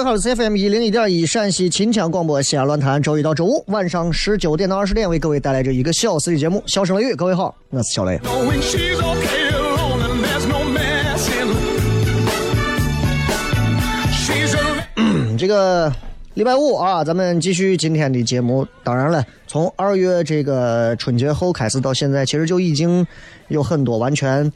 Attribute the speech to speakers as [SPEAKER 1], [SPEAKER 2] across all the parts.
[SPEAKER 1] 位好，我是 FM 一零一点一陕西秦腔广播西安论坛，周一到周五晚上十九点到二十点为各位带来这一个小时的节目《笑声雷雨》。各位好，我是小雷。这个礼拜五啊，咱们继续今天的节目。当然了，从二月这个春节后开始到现在，其实就已经有很多完全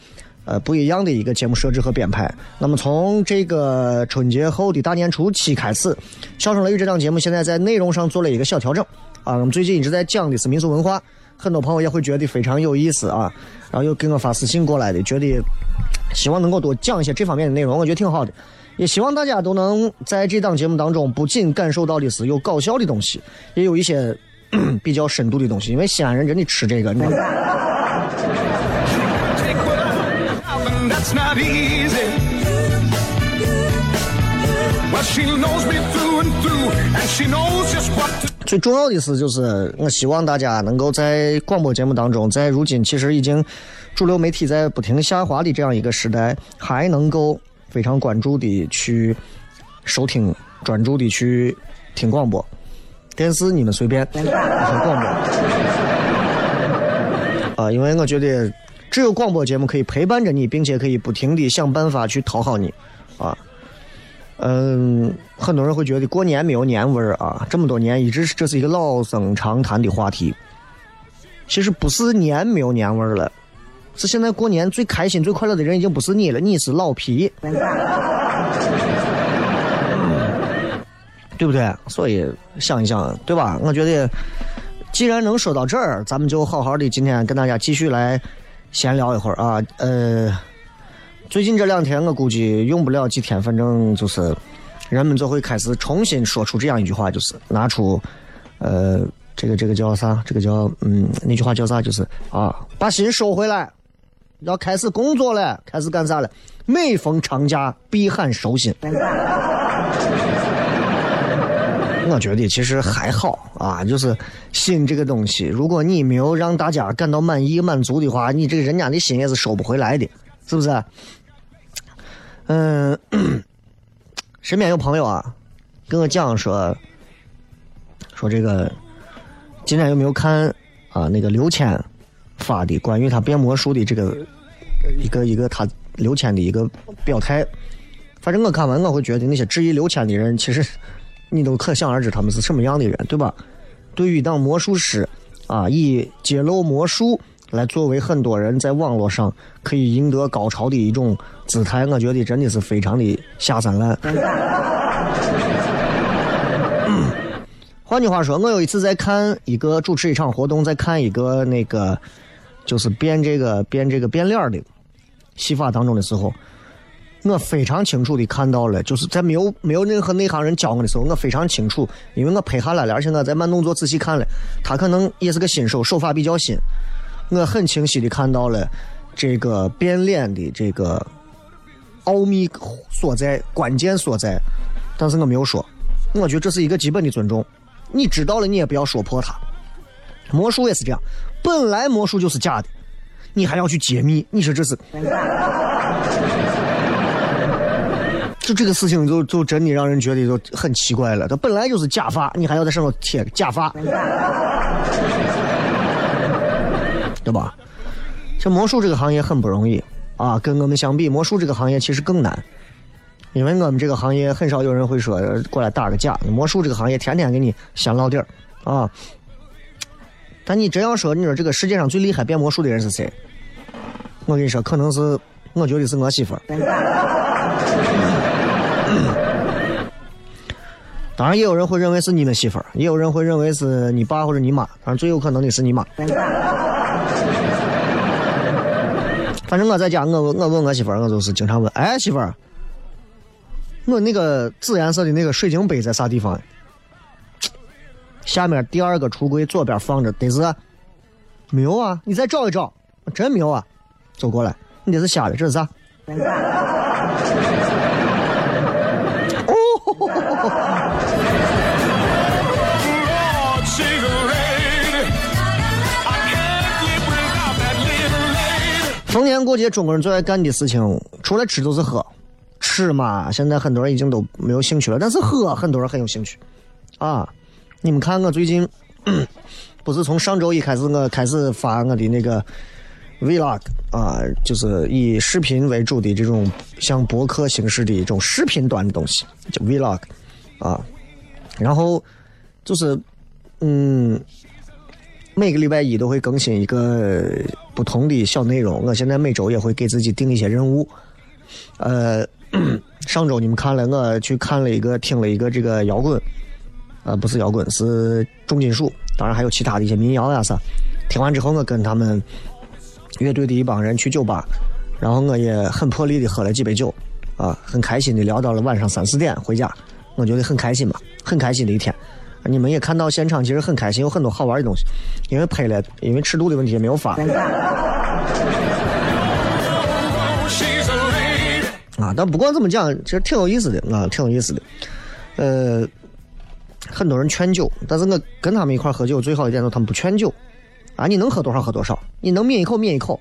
[SPEAKER 1] 呃不一样的一个节目设置和编排。那么从这个春节后的大年初七开始，《笑声雷雨》这档节目现在在内容上做了一个小调整啊。我们最近一直在讲的是民俗文化，很多朋友也会觉得非常有意思啊，然后又给我发私信过来的，觉得希望能够多讲一些这方面的内容，我觉得挺好的。也希望大家都能在这档节目当中，不仅感受到的是有搞笑的东西，也有一些比较深度的东西。因为西安人真的吃这个，你知道吗？
[SPEAKER 2] Not easy. Well, she knows me through and through, and she knows just what to
[SPEAKER 1] 最重要的是，就是我希望大家能够在广播节目当中，在如今其实已经主流媒体在不停下滑的这样一个时代，还能够非常关注的去收听、专注的去听广播。电视你们随便，听 广播。啊，因为我觉得只有广播节目可以陪伴着你，并且可以不停的想办法去讨好你，啊。嗯，很多人会觉得过年没有年味儿啊，这么多年一直是这是一个老生常谈的话题。其实不是年没有年味儿了，是现在过年最开心、最快乐的人已经不是你了，你是老皮，对不对？所以想一想，对吧？我觉得既然能说到这儿，咱们就好好的今天跟大家继续来闲聊一会儿啊。呃，最近这两天我估计用不了几天，反正就是人们就会开始重新说出这样一句话，就是拿出呃这个这个叫啥？这个叫嗯那句话叫啥？就是啊把心收回来，要开始工作了，开始干啥了？每逢长假必喊收心。我觉得其实还好啊，就是心这个东西，如果你没有让大家感到满意满足的话，你这个人家的心也是收不回来的，是不是？嗯，身边有朋友啊，跟我讲说，说这个今天有没有看啊那个刘谦发的关于他变魔术的这个一个一个他刘谦的一个表态？反正我看完我会觉得那些质疑刘谦的人，其实你都可想而知他们是什么样的人，对吧？对于一档魔术师啊，以揭露魔术来作为很多人在网络上可以赢得高潮的一种姿态，我觉得真的是非常的下三滥。换句话说，我有一次在看一个主持一场活动，在看一个那个就是变这个变这个变脸的戏法当中的时候，我非常清楚的看到了，就是在没有没有任何内行人教我的时候，我非常清楚，因为我拍下来了，而且我在慢动作仔细看了，他可能也是个新手，手法比较新，我很清晰的看到了这个变脸的这个奥秘所在、关键所在，但是我没有说，我觉得这是一个基本的尊重。你知道了，你也不要说破它。魔术也是这样，本来魔术就是假的，你还要去揭秘，你说这是？就这个事情，就就真的让人觉得就很奇怪了。它本来就是假发，你还要在上头贴假发，对吧？这魔术这个行业很不容易啊，跟我们相比，魔术这个行业其实更难。因为我们这个行业很少有人会说过来打个假，魔术这个行业天天给你掀老底儿啊。但你真要说，你说这个世界上最厉害变魔术的人是谁？我跟你说，可能是我觉得是我媳妇。当然，也有人会认为是你的媳妇儿，也有人会认为是你爸或者你妈，当然最有可能的是你妈。反正我在家，我我问我媳妇儿，我就是经常问，哎，媳妇儿。我那个紫颜色的那个水晶杯在啥地方？下面第二个橱柜左边放着，得是没有啊？你再找一找，真没有啊！走过来，你这是瞎的，这是啥？逢年过节，中国人最爱干的事情，除了吃就是喝。吃嘛，现在很多人已经都没有兴趣了，但是喝很多人很有兴趣，啊！你们看我最近，不是从上周一开始，我开始发我的那个 vlog 啊，就是以视频为主的这种像博客形式的一种视频端的东西，叫 vlog 啊。然后就是嗯，每个礼拜一都会更新一个不同的小内容。我现在每周也会给自己定一些任务，呃。上周你们看了，我去看了一个，听了一个这个摇滚，呃，不是摇滚，是重金属，当然还有其他的一些民谣呀啥。听完之后，我跟他们乐队的一帮人去酒吧，然后我也很破例的喝了几杯酒，啊，很开心的聊到了晚上三四点回家，我觉得很开心吧，很开心的一天。你们也看到现场其实很开心，有很多好玩的东西，因为拍了，因为尺度的问题也没有发。啊，但不管怎么讲，其实挺有意思的啊，挺有意思的。呃，很多人劝酒，但是我跟他们一块喝酒，最好的一点就是他们不劝酒。啊，你能喝多少喝多少，你能抿一口抿一口，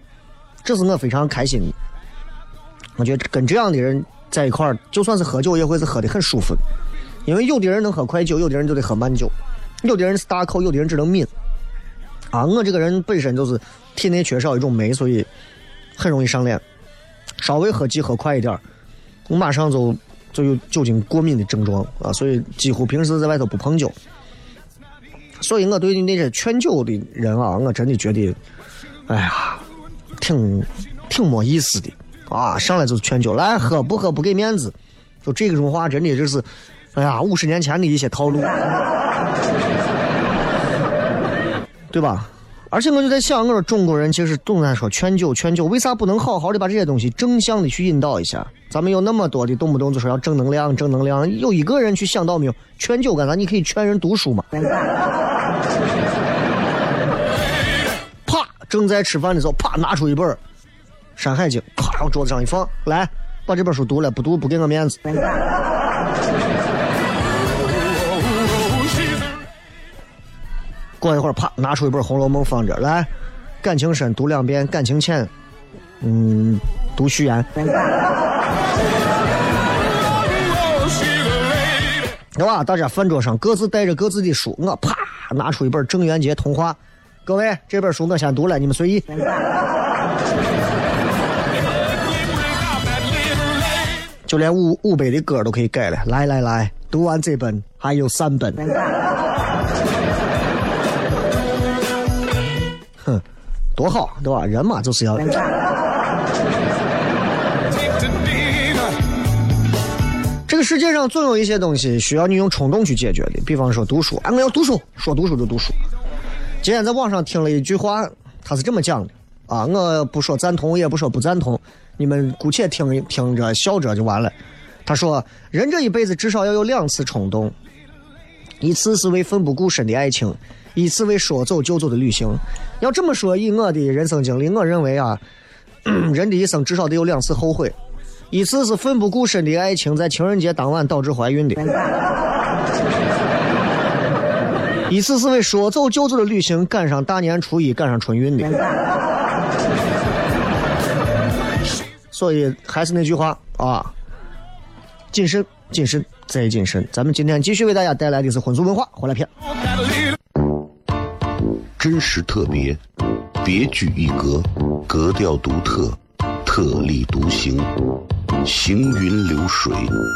[SPEAKER 1] 这是我非常开心的。我觉得跟这样的人在一块，就算是喝酒也会是喝的很舒服的。因为有的人能喝快酒，有的人就得喝慢酒，有的人是大口，有的人只能抿。啊，我这个人本身就是体内缺少一种酶，所以很容易上脸。稍微喝急喝快一点我马上就就有酒精过敏的症状啊，所以几乎平时在外头不碰酒。所以我对那些劝酒的人啊，我真的觉得，哎呀，挺挺没意思的啊！上来就是劝酒，来喝不喝不给面子，就这种话真的就是，哎呀，五十年前的一些套路，对吧？而且我就在想，我说中国人其实总在说劝酒劝酒，为啥不能好好的把这些东西正向的去引导一下？咱们有那么多的动不动就说要正能量正能量，有一个人去想到没有？劝酒干啥？你可以劝人读书嘛。啪！正在吃饭的时候，啪拿出一本《山海经》，啪往桌子上一放，来把这本书读了，不读不给我面子。过一会儿，啪，拿出一本《红楼梦》放着，来，感情深读两遍，感情浅，嗯，读序言。对吧？大家饭桌上各自带着各自的书，我啪拿出一本《郑渊洁童话》，各位，这本书我先读了，你们随意。就连五五百的歌都可以改了，来来来，读完这本还有三本。多好，对吧？人嘛就是要。这个世界上总有一些东西需要你用冲动去解决的，比方说读书，啊，我要读书，说读书就读书。今天在网上听了一句话，他是这么讲的啊，我不说赞同，也不说不赞同，你们姑且听听着笑着就完了。他说，人这一辈子至少要有两次冲动，一次是为奋不顾身的爱情，一次为说走就走的旅行。要这么说，以我的人生经历，我认为啊，人的一生至少得有两次后悔。一次是奋不顾身的爱情在情人节当晚导致怀孕的，一次是为说走就走的旅行赶上大年初一赶上春运的。所以还是那句话啊，谨慎，谨慎，再谨慎。咱们今天继续为大家带来的是婚俗文化回来片。
[SPEAKER 3] 真实特别，别具一格，格调独特，特立独行，行云流水，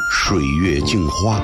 [SPEAKER 3] 水月镜花，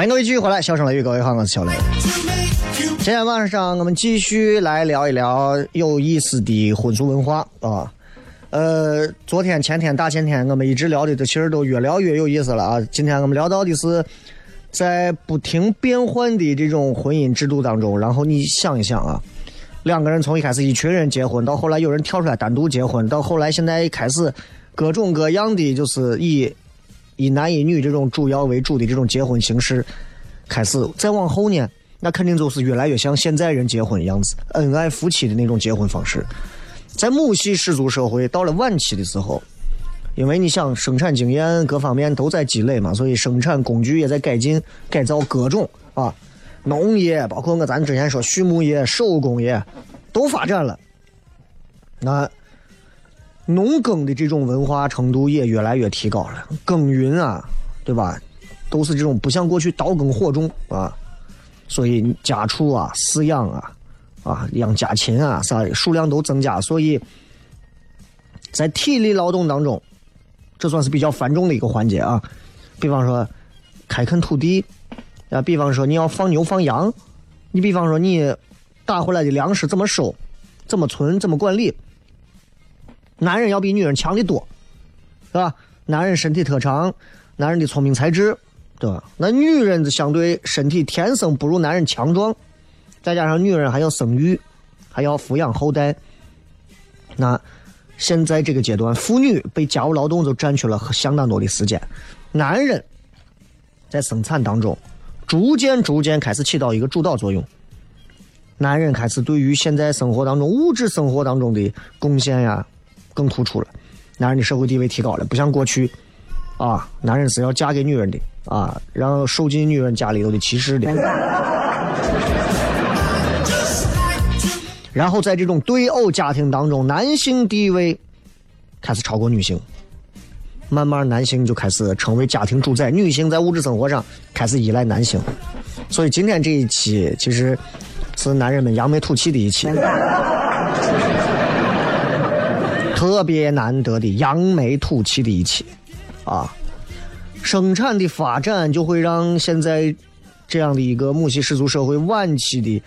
[SPEAKER 1] 欢迎各位继续回来，笑声雷雨，各位好，我是小雷。今天晚上我们继续来聊一聊有意思的婚俗文化啊。呃，昨天、前天、大前天，我们一直聊的，都其实都越聊越有意思了啊。今天我们聊到的是，在不停变换的这种婚姻制度当中，然后你想一想啊，两个人从一开始一群人结婚，到后来有人跳出来单独结婚，到后来现在开始各种各样的就是以以男一女这种主要为主的这种结婚形式开始，再往后呢，那肯定就是越来越像现在人结婚样子，恩爱夫妻的那种结婚方式。在母系氏族社会到了晚期的时候，因为你想生产经验各方面都在积累嘛，所以生产工具也在改进改造各种啊，农业包括我咱之前说畜牧业、手工业都发展了。那农耕的这种文化程度也越来越提高了，耕耘啊，对吧？都是这种不像过去刀耕火种啊，所以家畜啊、饲养啊、啊养家禽啊啥的数量都增加，所以在体力劳动当中，这算是比较繁重的一个环节啊。比方说开垦土地啊，比方说你要放牛放羊，你比方说你打回来的粮食怎么收、怎么存、怎么管理。男人要比女人强的多，是吧？男人身体特长，男人的聪明才智，对吧？那女人的相对身体天生不如男人强壮，再加上女人还要生育，还要抚养后代。那现在这个阶段，妇女被家务劳动就占据了相当多的时间，男人在生产当中逐渐逐渐开始起到一个主导作用。男人开始对于现在生活当中物质生活当中的贡献呀更突出了，男人的社会地位提高了，不像过去啊，男人是要嫁给女人的啊，然后受尽女人家里头的歧视的。然后在这种对偶家庭当中，男性地位开始超过女性，慢慢男性就开始成为家庭主宰，女性在物质生活上开始依赖男性。所以今天这一期其实是男人们扬眉吐气的一期，特别难得的扬眉吐气的一期啊！生产的发展就会让现在这样的一个母系氏族社会晚期的。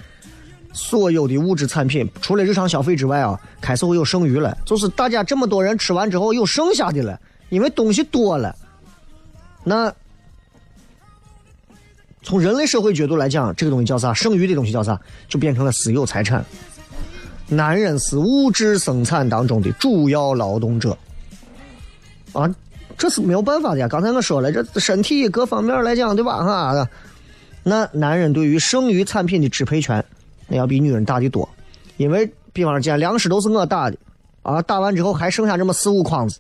[SPEAKER 1] 所有的物质产品，除了日常消费之外啊，开始会有剩余了。就是大家这么多人吃完之后有剩下的了，因为东西多了。那从人类社会角度来讲，这个东西叫啥？剩余的东西叫啥？就变成了私有财产。男人是物质生产当中的主要劳动者啊，这是没有办法的呀。刚才我说了，这身体各方面来讲，对吧？哈，那男人对于剩余产品的支配权。那要比女人大的多，因为比方说，今天粮食都是我打的，啊，打完之后还剩下这么四五筐子，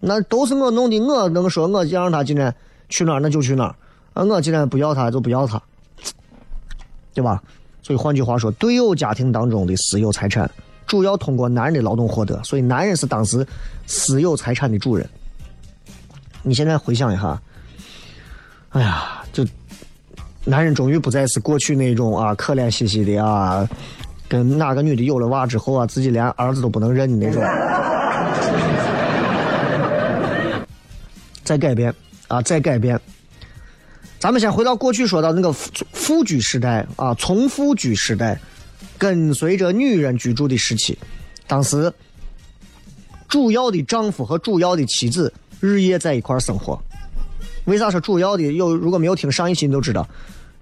[SPEAKER 1] 那都是我弄的，我能说我让他今天去哪儿那就去哪儿，啊，我今天不要他就不要他，对吧？所以换句话说，对偶家庭当中的私有财产，主要通过男人的劳动获得，所以男人是当时私有财产的主人。你现在回想一下，哎呀，就。男人终于不再是过去那种啊可怜兮兮的啊，跟哪个女的有了娃之后啊，自己连儿子都不能认的那种。在改变啊，在改变。咱们先回到过去，说到那个富富居时代啊，从富居时代，跟随着女人居住的时期，当时主要的丈夫和主要的妻子日夜在一块生活。为啥说主要的？有如果没有听上一期，你都知道。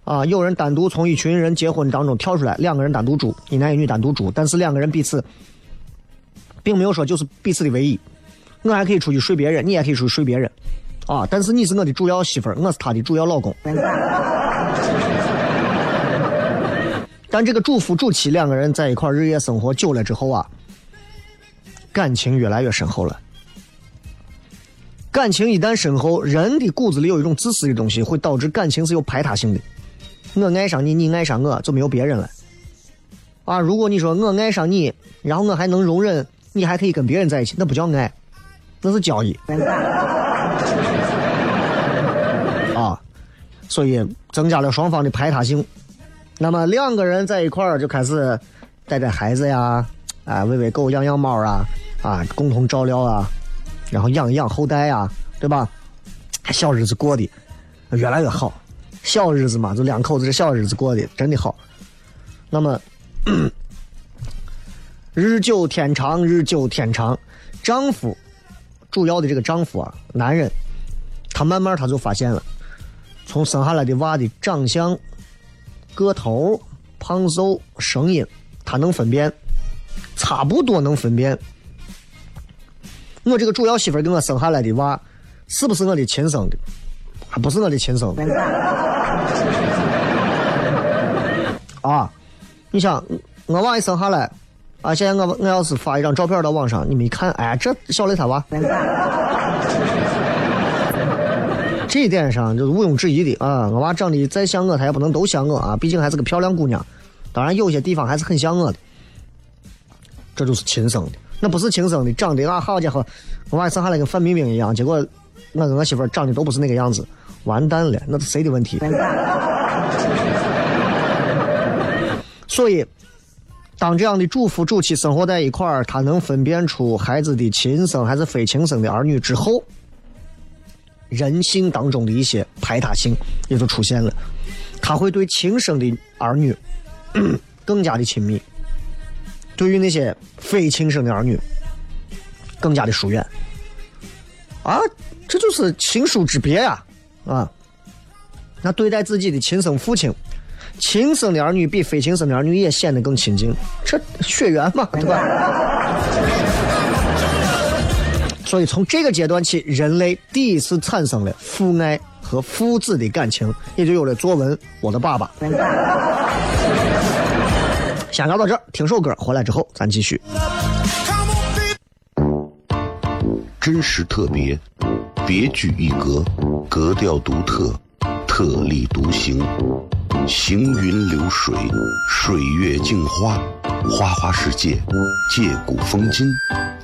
[SPEAKER 1] 啊，有人单独从一群人结婚当中跳出来，两个人单独住，一男一女单独住，但是两个人彼此，并没有说就是彼此的唯一。我还可以出去睡别人，你也可以出去睡别人，啊，但是你是我的主要媳妇儿，我是他的主要老公。但这个主夫主妻两个人在一块日夜生活久了之后啊，感情越来越深厚了。感情一旦深厚，人的骨子里有一种自私的东西，会导致感情是有排他性的。我爱上你，你爱上我，就没有别人了。啊，如果你说我爱上你，然后我还能容忍你还可以跟别人在一起，那不叫爱，那是交易。啊，所以增加了双方的排他性。那么两个人在一块儿就开始带带孩子呀，啊，喂喂狗，养养猫啊，啊，共同照料啊，然后养一养后代呀，对吧？小日子过得越来越好。小日子嘛，就两口子这小日子过得真的好。那么，日久天长，日久天长，丈夫主要的这个丈夫啊，男人，他慢慢他就发现了，从生下来的娃的长相、个头、胖瘦、声音，他能分辨，差不多能分辨。我这个主要媳妇给我生下来的娃，是不是我的亲生的？还不是我的亲生的。啊，你想，我娃一生下来，啊，现在我我要是发一张照片到网上，你们一看，哎，这小雷他娃，这一点上就是毋庸置疑的啊。我娃长得再像我，他也不能都像我啊，毕竟还是个漂亮姑娘。当然，有些地方还是很像我的，这就是亲生的。那不是亲生的，长得啊，好家伙，我娃生下来跟范冰冰一样，结果我跟我媳妇长得都不是那个样子。完蛋了，那是谁的问题？所以，当这样的主夫主妻生活在一块儿，他能分辨出孩子的亲生还是非亲生的儿女之后，人性当中的一些排他性也就出现了。他会对亲生的儿女 更加的亲密，对于那些非亲生的儿女更加的疏远。啊，这就是亲疏之别呀！啊，那对待自己的亲生父亲，亲生的儿女比非亲生的儿女也显得更亲近，这血缘嘛，对吧？所以从这个阶段起，人类第一次产生了父爱和父子的感情，也就有了作文《我的爸爸》。先聊到这儿，听首歌，回来之后咱继续。
[SPEAKER 3] 真实特别，别具一格，格调独特，特立独行，行云流水，水月镜花，花花世界，借古风今，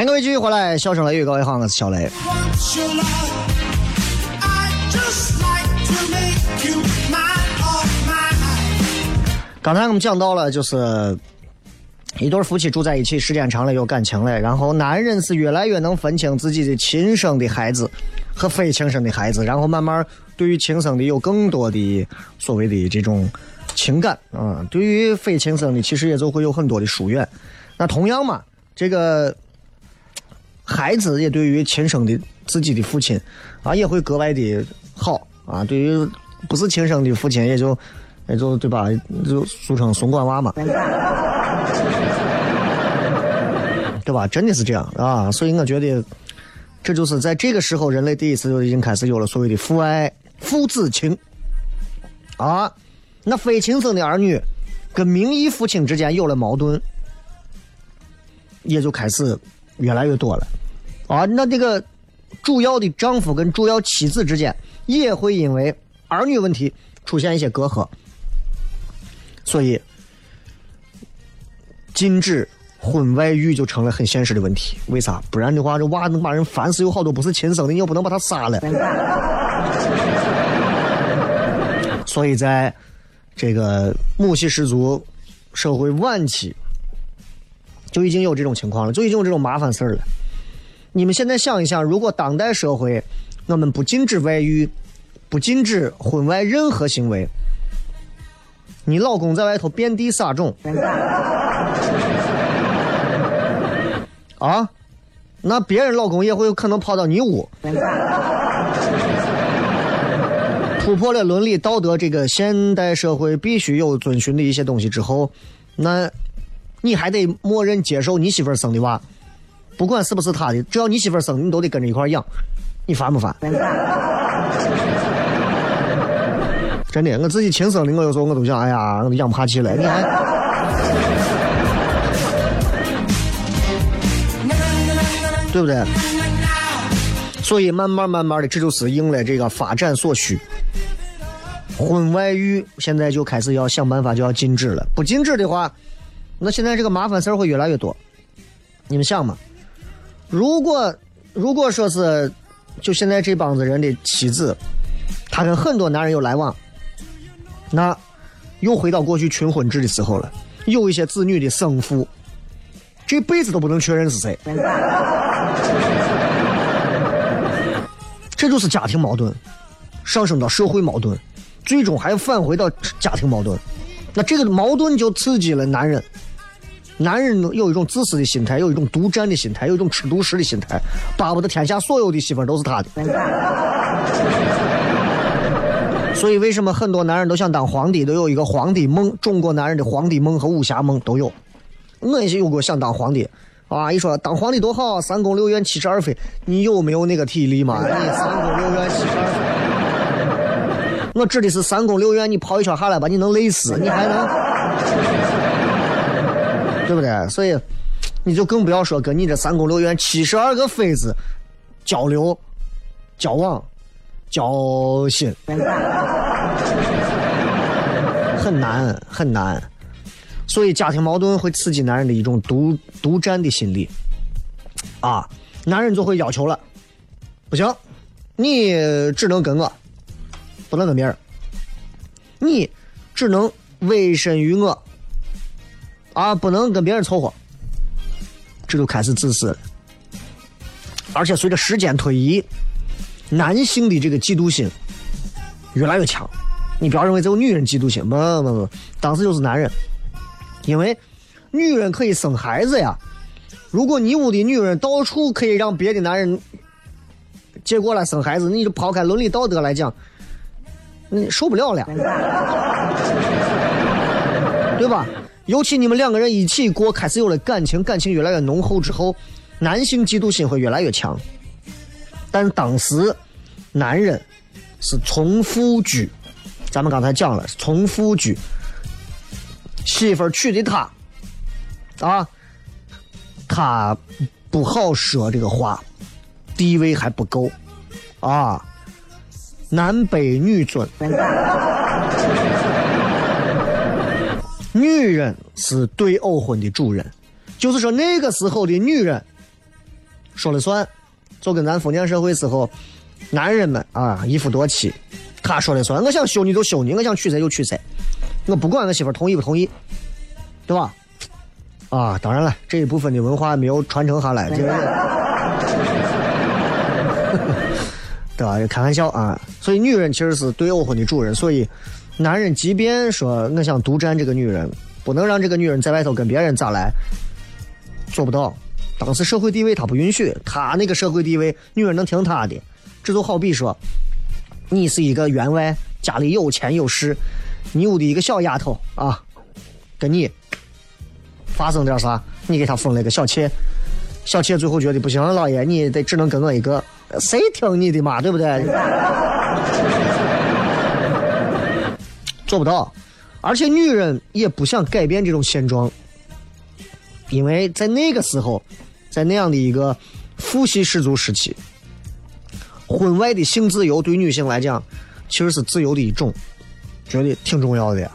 [SPEAKER 1] 欢迎各位继续回来，笑声雷雨，各位好，我是小雷。刚才我们讲到了，就是一对夫妻住在一起时间长了有感情了，然后男人是越来越能分清自己的亲生的孩子和非亲生的孩子，然后慢慢对于亲生的有更多的所谓的这种情感啊、对于非亲生的其实也就会有很多的疏远。那同样嘛，这个孩子也对于亲生的自己的父亲啊也会格外的好啊，对于不是亲生的父亲也就也就对吧，就俗称怂管娃嘛，对吧？真的是这样啊，所以我觉得这就是在这个时候，人类第一次就已经开始有了所谓的父爱、父子情啊。那非亲生的儿女跟名义父亲之间有了矛盾，也就开始越来越多了啊。那这个主要的丈夫跟主要妻子之间也会因为儿女问题出现一些隔阂，所以禁止婚外欲就成了很现实的问题。为啥？不然的话，这娃能把人烦死。有好多不是亲生的，你又不能把他杀了。所以在这个母系氏族社会晚期，就已经有这种情况了，就已经有这种麻烦事儿了。你们现在想一想，如果当代社会我们不禁止外遇，不禁止婚外任何行为，你老公在外头遍地撒种，啊，那别人老公也会有可能跑到你屋，突破了伦理道德这个现代社会必须有遵循的一些东西之后，那你还得默认接受你媳妇生的娃，不管是不是他的，只要你媳妇生，你都得跟着一块养，你烦不烦？真的，我自己亲生的，我有时候我都想，哎呀，我都养不下去了，你还。对不对？所以慢慢慢慢的，这就是应了这个发展所需。婚外欲现在就开始要想办法，就要禁止了。不禁止的话，那现在这个麻烦事儿会越来越多。你们想嘛？如果如果说是，就现在这帮子人的妻子，她跟很多男人有来往，那又回到过去群婚制的时候了。有一些子女的生父，这辈子都不能确认是谁。这就是家庭矛盾，上升到社会矛盾，最终还返回到家庭矛盾。那这个矛盾就刺激了男人，男人有一种自私的心态，有一种独占的心态，有一种吃独食的心态，巴不得天下所有的媳妇儿都是他的。所以，为什么很多男人都想当皇帝，都有一个皇帝梦？中国男人的皇帝梦和武侠梦都有。我也是有过想当皇帝啊！一说当皇帝多好，三宫六院七十二妃，你有没有那个体力嘛？你 三宫六院七十二妃，我指的是三宫六院，你跑一圈下来把你能累死，你还能，对不对？所以，你就更不要说跟你这三宫六院七十二个妃子交流、交往。交心很难很难，所以家庭矛盾会刺激男人的一种独独占的心理啊，男人就会要求了，不行，你只能跟我，不能跟别人，你只能委身于我啊，不能跟别人凑合，这就开始自私了，而且随着时间推移。男性的这个嫉妒心越来越强，你不要认为只有女人嫉妒心，不不不，当时就是男人，因为女人可以生孩子呀。如果你屋的女人到处可以让别的男人接过来生孩子，你就抛开伦理道德来讲，你受不了了，对吧？尤其你们两个人一起过，开始有了感情，感情越来越浓厚之后，男性嫉妒心会越来越强。但当时，男人是从夫居，咱们刚才讲了，从夫居，媳妇娶的他，啊，他不好说这个话，地位还不够，啊，男卑女尊，女人是对偶婚的主人，就是说那个时候的女人说了算。就跟咱封建社会时候，男人们啊一夫多妻，他说了算，我想休你就休你，我想娶谁就娶谁，我不管我媳妇同意不同意，对吧？啊，当然了，这一部分的文化没有传承下来，这个，对吧？开玩笑啊，所以女人其实是对偶婚的主人，所以男人即便说我想独占这个女人，不能让这个女人在外头跟别人咋来，做不到。当时社会地位他不允许，他那个社会地位，女人能听他的。这就好比说，你是一个员外，家里有钱有势，你屋的一个小丫头啊，跟你发生点啥，你给他封了个小妾，小妾最后觉得不行，老爷你得只能跟我一个，谁听你的嘛，对不对？做不到，而且女人也不想改变这种现状，因为在那个时候。在那样的一个父系氏族时期，婚外的性自由对女性来讲，其实是自由的一种，觉得挺重要的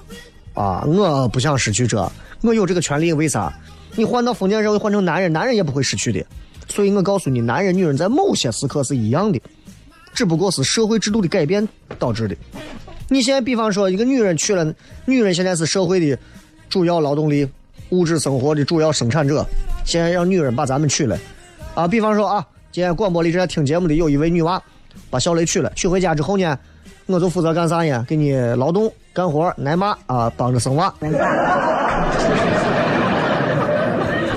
[SPEAKER 1] 啊！我不想失去这，我有这个权利，为啥？你换到封建社会，换成男人，男人也不会失去的。所以我告诉你，男人、女人在某些时刻是一样的，只不过是社会制度的改变导致的。你现在比方说，一个女人娶了，女人现在是社会的主要劳动力。物质生活的主要生产者，现在让女人把咱们娶了，啊，比方说啊，今天广播里正在听节目的有一位女娃，把小雷娶了，娶回家之后呢，我就负责干啥呢？给你劳动干活奶妈啊，帮着生娃。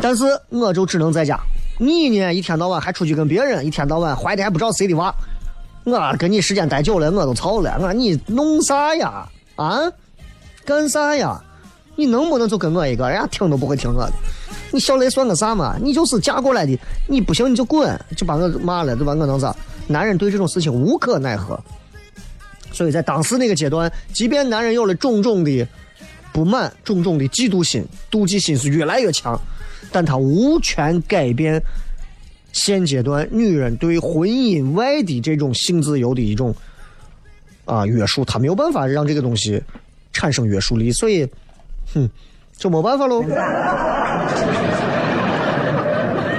[SPEAKER 1] 但是我就只能在家，你呢一天到晚还出去跟别人，一天到晚怀的还不知道谁的娃，我跟你时间待久了，我都操了，我你弄啥呀？啊，干啥呀？你能不能就跟我一个？人家听都不会听我的。你小雷算个啥嘛？你就是嫁过来的，你不行你就滚，就把我骂了，对吧？我能咋？男人对这种事情无可奈何。所以在当时那个阶段，即便男人有了种种的不满、种种的嫉妒心、妒忌心是越来越强，但他无权改变现阶段女人对婚姻外的这种性自由的一种啊约束，她没有办法让这个东西产生约束力，所以。哼，就没办法喽，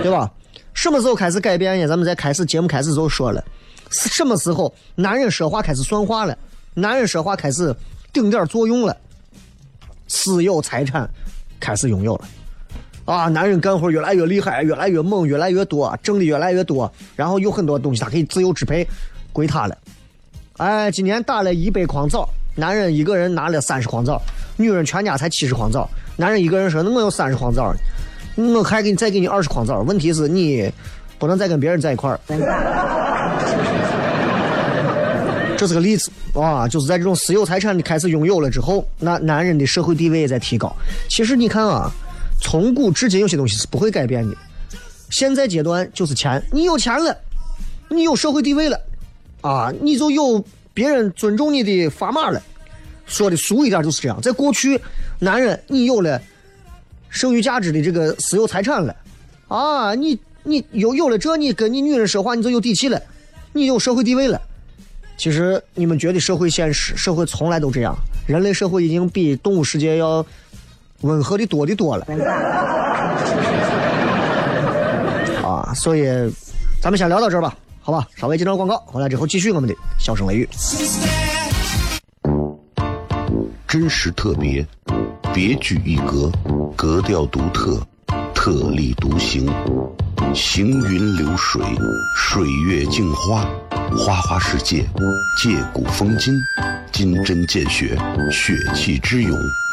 [SPEAKER 1] 对吧？什么时候开始改变呀？咱们在开始节目开始就说了，什么时候男人说话开始算话了？男人说话开始顶点作用了，私有财产开始拥有了，啊，男人干活越来越厉害，越来越猛，越来越多，挣的越来越多，然后有很多东西他可以自由支配，归他了。哎，今年打了一百筐枣，男人一个人拿了三十筐枣，女人全家才七十筐枣。男人一个人说：“那我有三十筐枣，我还给你再给你二十筐枣。”问题是你不能再跟别人在一块儿。这是个例子啊，就是在这种私有财产的开始拥有了之后，那男人的社会地位也在提高。其实你看啊，从古至今有些东西是不会改变的。现在阶段就是钱，你有钱了，你有社会地位了。啊，你就有别人尊重你的砝码了。说的俗一点就是这样。在过去，男人你有了剩余价值的这个私有财产了，啊，你你有有了这，你跟你女人说话你就有底气了，你有社会地位了。其实你们觉得社会现实，社会从来都这样。人类社会已经比动物世界要温和的多的多了。啊，所以咱们先聊到这儿吧。好吧，稍微接段广告，回来之后继续我们的笑声雷雨。
[SPEAKER 3] 真实特别，别具一格，格调独特，特立独行，行云流水，水月镜花，花花世界，借古风今，金针见血，血气之勇。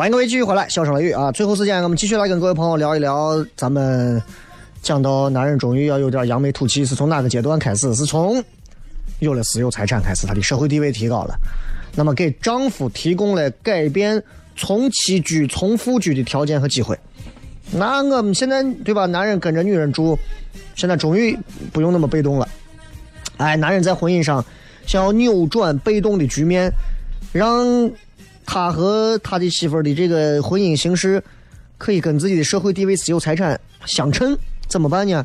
[SPEAKER 1] 欢迎各位继续回来，笑声雷雨啊！最后时间，我们继续来跟各位朋友聊一聊，咱们讲到男人终于要有点扬眉吐气，是从哪个阶段开始？是从有了私有财产开始，他的社会地位提高了，那么给丈夫提供了改变从妻居从夫居的条件和机会。那我们现在对吧？男人跟着女人住，现在终于不用那么被动了。哎，男人在婚姻上想要扭转被动的局面，让。他和他的媳妇儿的这个婚姻形式，可以跟自己的社会地位、私有财产相称，怎么办呢？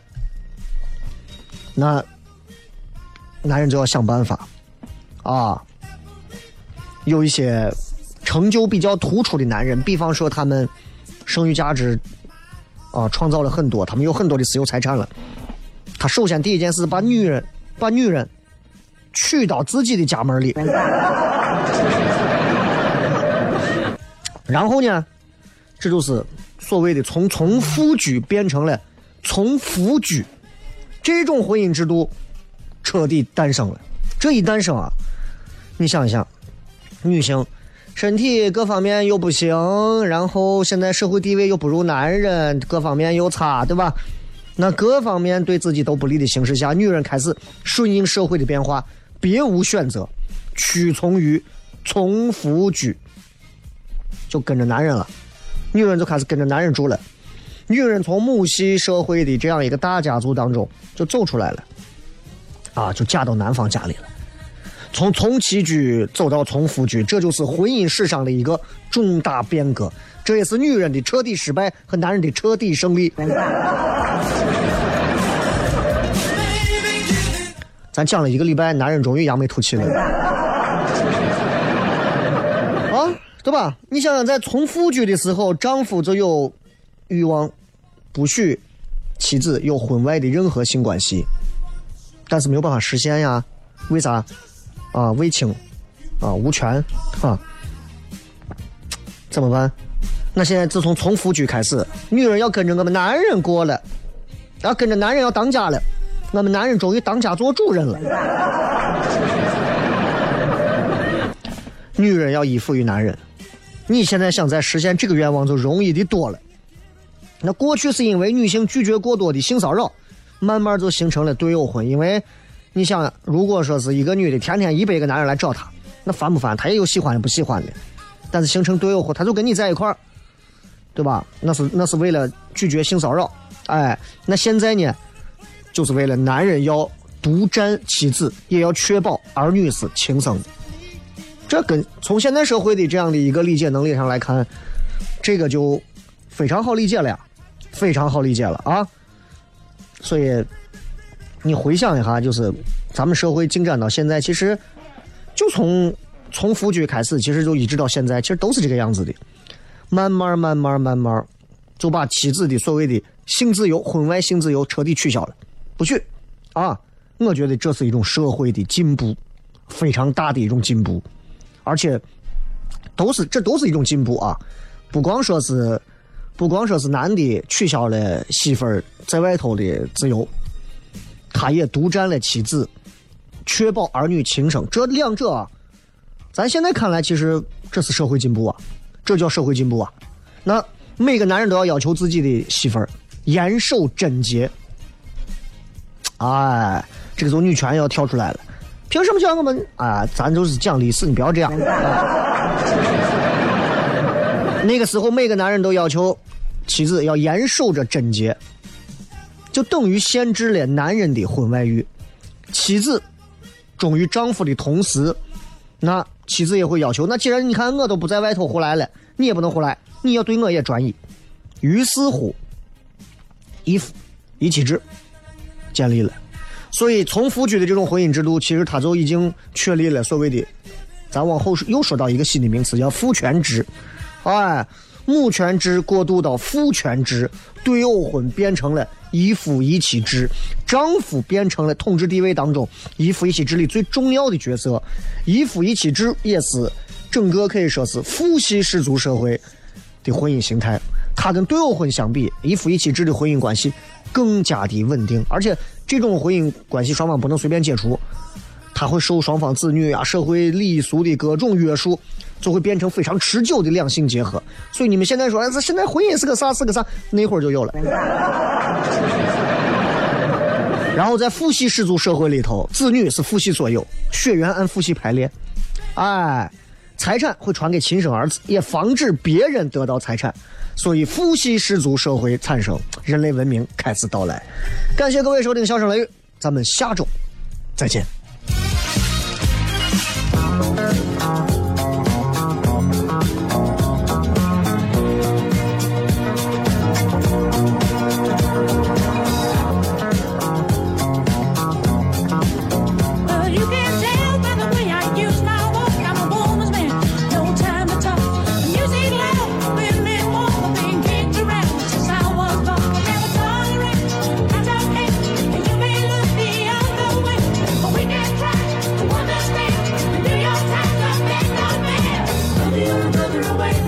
[SPEAKER 1] 那男人就要想办法啊！有一些成就比较突出的男人，比方说他们剩余价值啊创造了很多，他们有很多的私有财产了。他首先第一件事，把女人把女人娶到自己的家门里。然后呢，这就是所谓的从从夫居变成了从夫居，这种婚姻制度彻底诞生了。这一诞生啊，你想一想，女性身体各方面又不行，然后现在社会地位又不如男人，各方面又差，对吧？那各方面对自己都不利的形势下，女人开始顺应社会的变化，别无选择，屈从于从夫居。就跟着男人了，女人就开始跟着男人住了。女人从母系社会的这样一个大家族当中就走出来了，啊，就嫁到男方家里了。从从妻居走到从夫居，这就是婚姻史上的一个重大变革，这也是女人的彻底失败和男人的彻底胜利。咱讲了一个礼拜，男人终于扬眉吐气了，对吧？你想想，在从夫居的时候，丈夫就有欲望，不许妻子有婚外的任何性关系，但是没有办法实现呀？为啥？啊，为情，啊，无权，啊，怎么办？那现在自从从夫居开始，女人要跟着我们男人过了，要跟着男人要当家了。我们男人终于当家做主人了。女人要依附于男人，你现在想再实现这个愿望就容易的多了。那过去是因为女性拒绝过多的性骚扰，慢慢就形成了对偶婚。因为你想，如果说是一个女的天天一百个男人来找她，那烦不烦？她也有喜欢的不喜欢的，但是形成对偶婚，她就跟你在一块儿，对吧？那是那是为了拒绝性骚扰。哎，那现在呢？就是为了男人要独占妻子，也要确保儿女是亲生的。这跟从现在社会的这样的一个理解能力上来看，这个就非常好理解了呀，非常好理解了啊。所以你回想一下，就是咱们社会进展到现在，其实就从从夫居开始，其实就一直到现在，其实都是这个样子的。慢慢慢慢慢慢，就把妻子的所谓的性自由、婚外性自由彻底取消了。不去，啊！我觉得这是一种社会的进步，非常大的一种进步，而且都是这都是一种进步啊！不光说是，不光说是男的取消了媳妇儿在外头的自由，他也独占了妻子，确保儿女亲生。这两者，啊，咱现在看来，其实这是社会进步啊！这叫社会进步啊！那每个男人都要要求自己的媳妇儿严守贞洁。哎，这个时候女权要跳出来了，凭什么叫我们啊？咱就是讲历史，你不要这样。那个时候，每个男人都要求妻子要严守着贞洁，就等于限制了男人的婚外欲。妻子忠于丈夫的同时，那妻子也会要求：那既然你看我都不在外头胡来了，你也不能胡来，你要对我也专一。于是乎，一夫一妻制。建立了，所以从夫居的这种婚姻制度，其实它就已经确立了所谓的，咱往后又说到一个新的名词叫父权制，哎，母权制过渡到父权制，对偶婚变成了一夫一妻制，丈夫变成了统治地位当中一夫一妻制里最重要的角色，一夫一妻制也是整个可以说是父系氏族社会的婚姻形态，它跟对偶婚相比，一夫一妻制的婚姻关系。更加的稳定，而且这种婚姻关系双方不能随便解除，他会受双方子女啊、社会礼俗的各种约束，就会变成非常持久的两性结合。所以你们现在说，哎这现在婚姻是个啥？是个啥？那会儿就有了。然后在父系氏族社会里头，子女是父系所有，血缘按父系排列，哎，财产会传给亲生儿子也防止别人得到财产。所以父系氏族社会产生人类文明开始到来。感谢各位收听小声来雨咱们下周再见。through away.